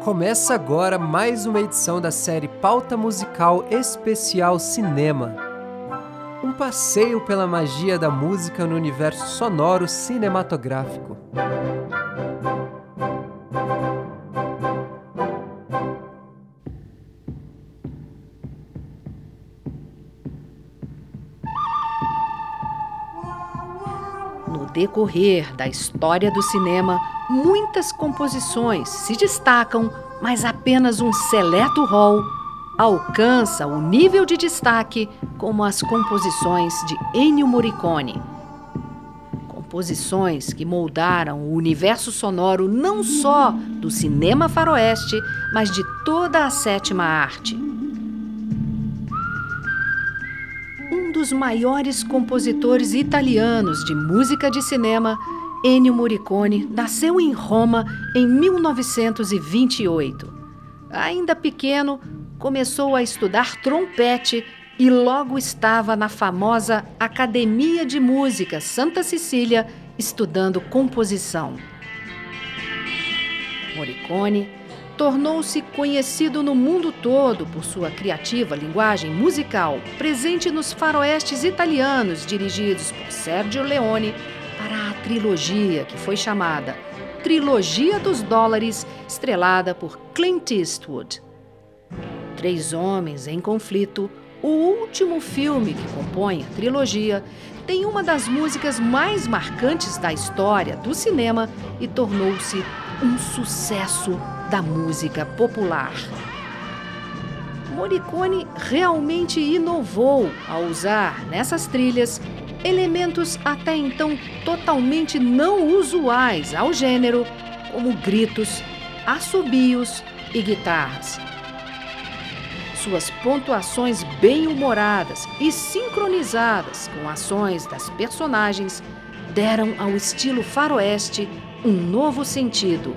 Começa agora mais uma edição da série Pauta Musical Especial Cinema. Um passeio pela magia da música no universo sonoro cinematográfico. Decorrer da história do cinema, muitas composições se destacam, mas apenas um seleto rol alcança o nível de destaque como as composições de Ennio Morricone. Composições que moldaram o universo sonoro não só do cinema faroeste, mas de toda a sétima arte. Dos maiores compositores italianos de música de cinema, Ennio Morricone nasceu em Roma em 1928. Ainda pequeno, começou a estudar trompete e logo estava na famosa Academia de Música Santa Cecília estudando composição. Morricone tornou-se conhecido no mundo todo por sua criativa linguagem musical, presente nos faroestes italianos dirigidos por Sergio Leone para a trilogia que foi chamada Trilogia dos Dólares, estrelada por Clint Eastwood. Três Homens em Conflito, o último filme que compõe a trilogia, tem uma das músicas mais marcantes da história do cinema e tornou-se um sucesso da música popular. Morricone realmente inovou ao usar nessas trilhas elementos até então totalmente não usuais ao gênero, como gritos, assobios e guitarras. Suas pontuações bem-humoradas e sincronizadas com ações das personagens deram ao estilo faroeste um novo sentido.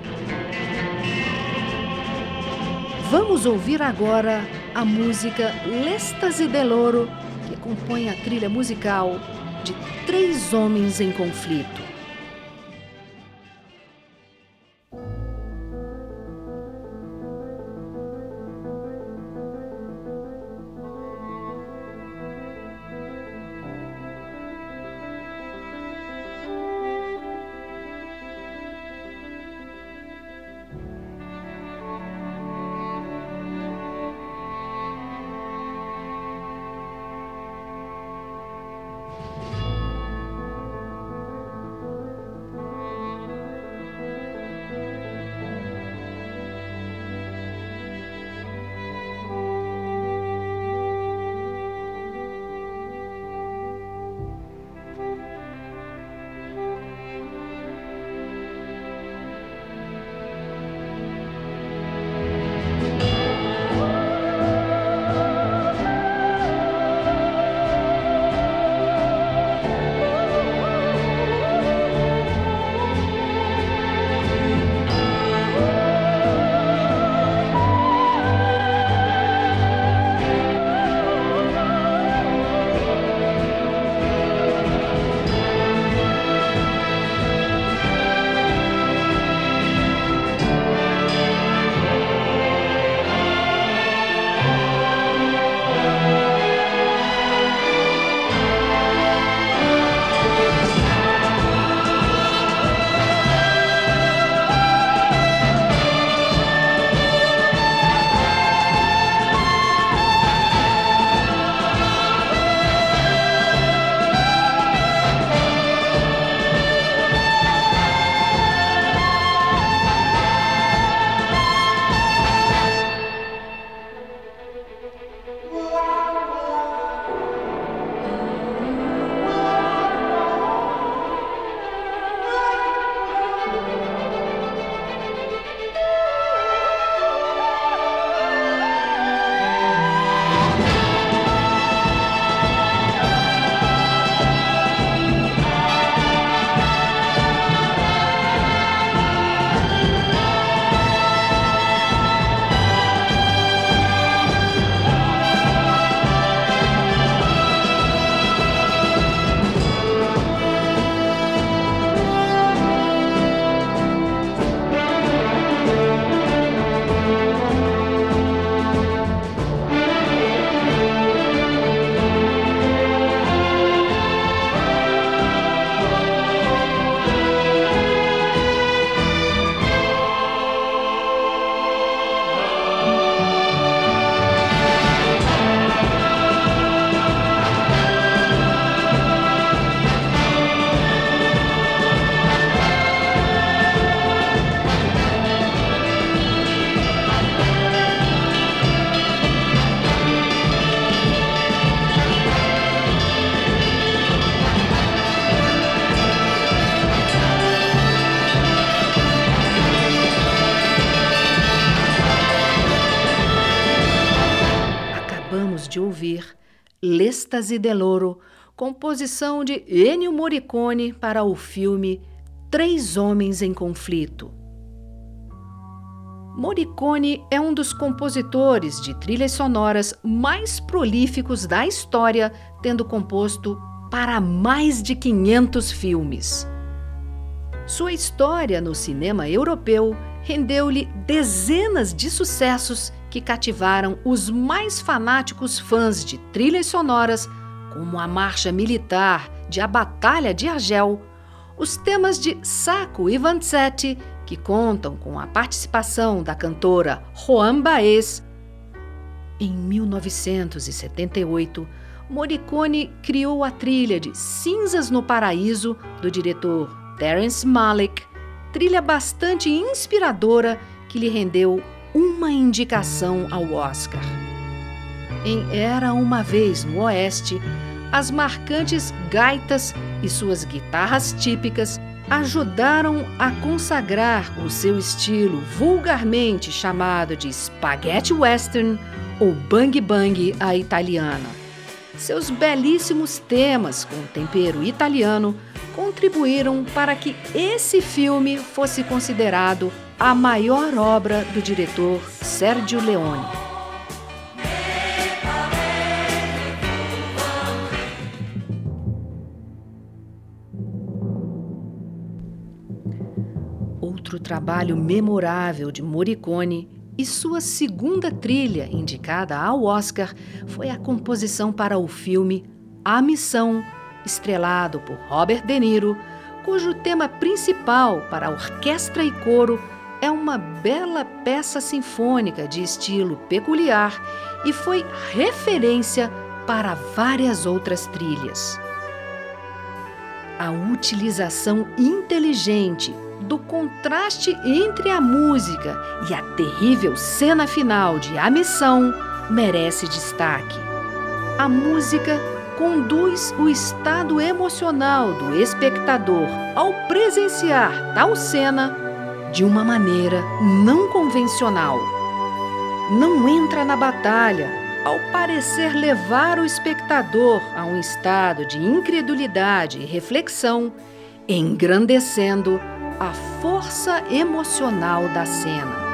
Vamos ouvir agora a música L'Estasi dell'Oro, que compõe a trilha musical de Três Homens em Conflito. L'Estasi dell'Oro, composição de Ennio Morricone para o filme Três Homens em Conflito. Morricone é um dos compositores de trilhas sonoras mais prolíficos da história, tendo composto para mais de 500 filmes. Sua história no cinema europeu rendeu-lhe dezenas de sucessos que cativaram os mais fanáticos fãs de trilhas sonoras, como a Marcha Militar de A Batalha de Argel, os temas de Sacco e Vanzetti que contam com a participação da cantora Juan Baez. Em 1978, Morricone criou a trilha de Cinzas no Paraíso, do diretor Terence Malick, trilha bastante inspiradora que lhe rendeu uma indicação ao Oscar. Em Era uma Vez no Oeste, as marcantes gaitas e suas guitarras típicas ajudaram a consagrar o seu estilo vulgarmente chamado de spaghetti western ou bang bang à italiana. Seus belíssimos temas com tempero italiano contribuíram para que esse filme fosse considerado a maior obra do diretor Sergio Leone. outro trabalho memorável de Morricone e sua segunda trilha indicada ao Oscar foi a composição para o filme A Missão, estrelado por Robert De Niro, cujo tema principal para orquestra e coro é uma bela peça sinfônica de estilo peculiar e foi referência para várias outras trilhas. A utilização inteligente do contraste entre a música e a terrível cena final de A Missão merece destaque. A música conduz o estado emocional do espectador ao presenciar tal cena de uma maneira não convencional. Não entra na batalha ao parecer levar o espectador a um estado de incredulidade e reflexão, engrandecendo a força emocional da cena.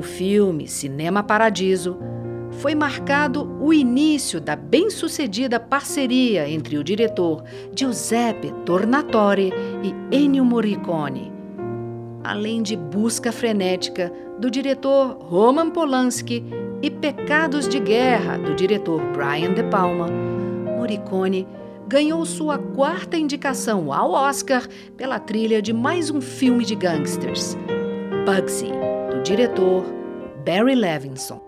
O filme Cinema Paradiso, foi marcado o início da bem-sucedida parceria entre o diretor Giuseppe Tornatore e Ennio Morricone, além de Busca Frenética do diretor Roman Polanski e Pecados de Guerra do diretor Brian De Palma. Morricone ganhou sua quarta indicação ao Oscar pela trilha de mais um filme de gangsters, Bugsy diretor Barry Levinson.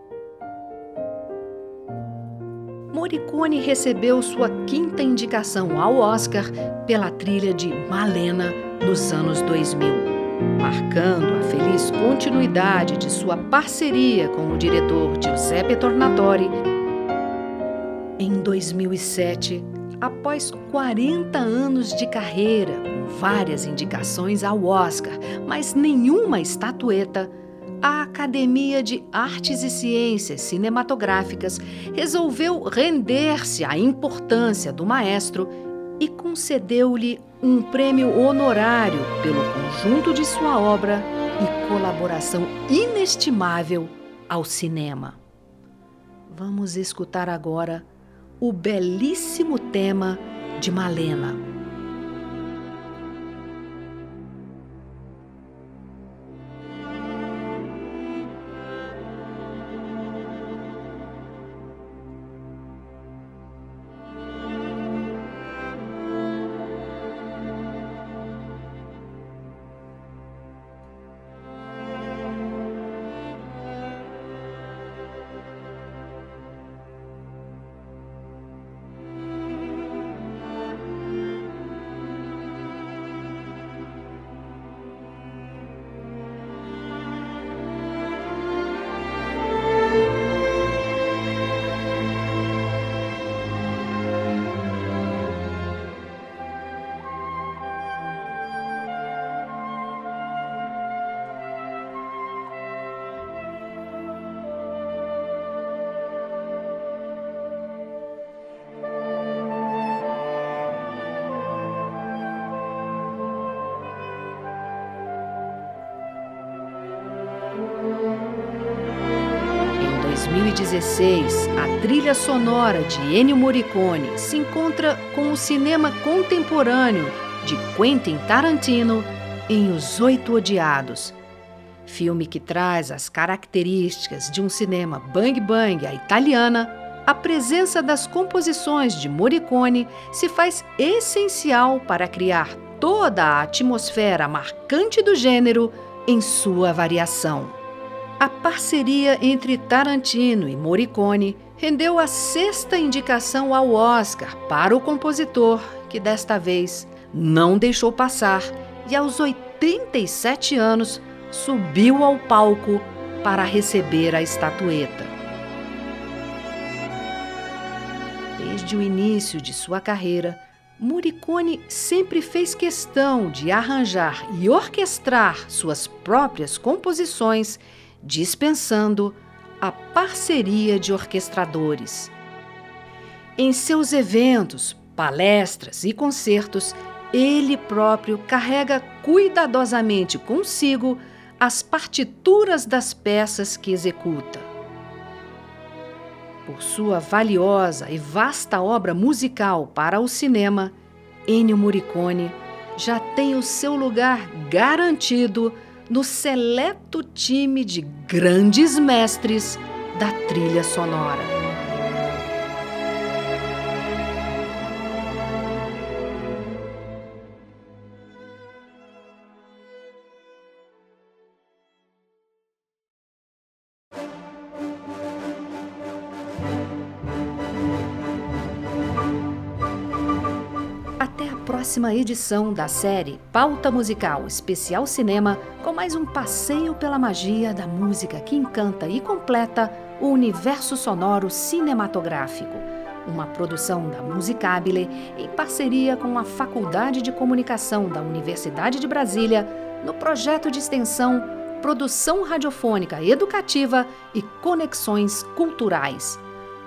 Morricone recebeu sua quinta indicação ao Oscar pela trilha de Malena nos anos 2000, marcando a feliz continuidade de sua parceria com o diretor Giuseppe Tornatore. Em 2007, após 40 anos de carreira, com várias indicações ao Oscar, mas nenhuma estatueta, a Academia de Artes e Ciências Cinematográficas resolveu render-se à importância do maestro e concedeu-lhe um prêmio honorário pelo conjunto de sua obra e colaboração inestimável ao cinema. Vamos escutar agora o belíssimo tema de Malena. 2016, a trilha sonora de Ennio Morricone se encontra com o cinema contemporâneo de Quentin Tarantino em Os Oito Odiados, filme que traz as características de um cinema bang bang à italiana. A presença das composições de Morricone se faz essencial para criar toda a atmosfera marcante do gênero em sua variação. A parceria entre Tarantino e Morricone rendeu a sexta indicação ao Oscar para o compositor, que desta vez não deixou passar e, aos 87 anos, subiu ao palco para receber a estatueta. Desde o início de sua carreira, Morricone sempre fez questão de arranjar e orquestrar suas próprias composições dispensando a parceria de orquestradores. Em seus eventos, palestras e concertos, ele próprio carrega cuidadosamente consigo as partituras das peças que executa. Por sua valiosa e vasta obra musical para o cinema, Ennio Morricone já tem o seu lugar garantido no seleto time de grandes mestres da trilha sonora. Próxima edição da série Pauta Musical Especial Cinema, com mais um passeio pela magia da música que encanta e completa o universo sonoro cinematográfico. Uma produção da Musicabile em parceria com a Faculdade de Comunicação da Universidade de Brasília, no projeto de extensão Produção Radiofônica Educativa e Conexões Culturais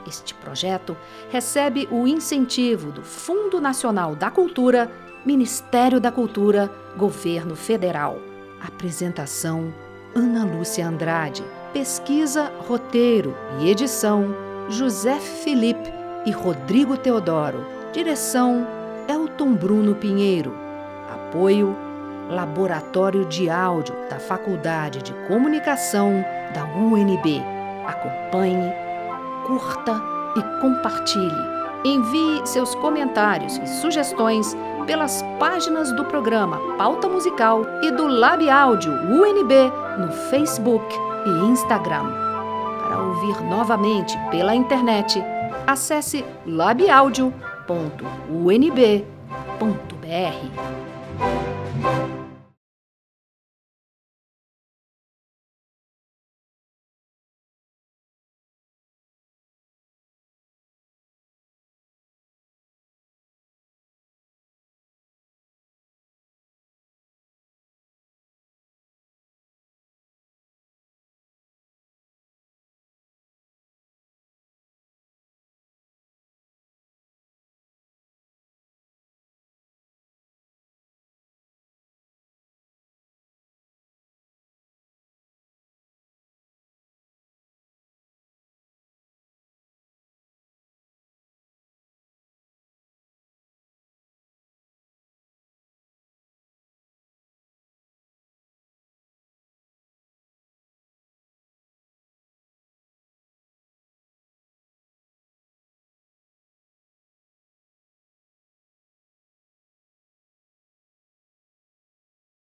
este projeto recebe o incentivo do Fundo Nacional da Cultura, Ministério da Cultura, Governo Federal. Apresentação: Ana Lúcia Andrade. Pesquisa, roteiro e edição: José Felipe e Rodrigo Teodoro. Direção: Elton Bruno Pinheiro. Apoio: Laboratório de Áudio da Faculdade de Comunicação da UNB. Acompanhe curta e compartilhe. Envie seus comentários e sugestões pelas páginas do programa Pauta Musical e do Lab Áudio UNB no Facebook e Instagram. Para ouvir novamente pela internet, acesse labaudio.unb.br.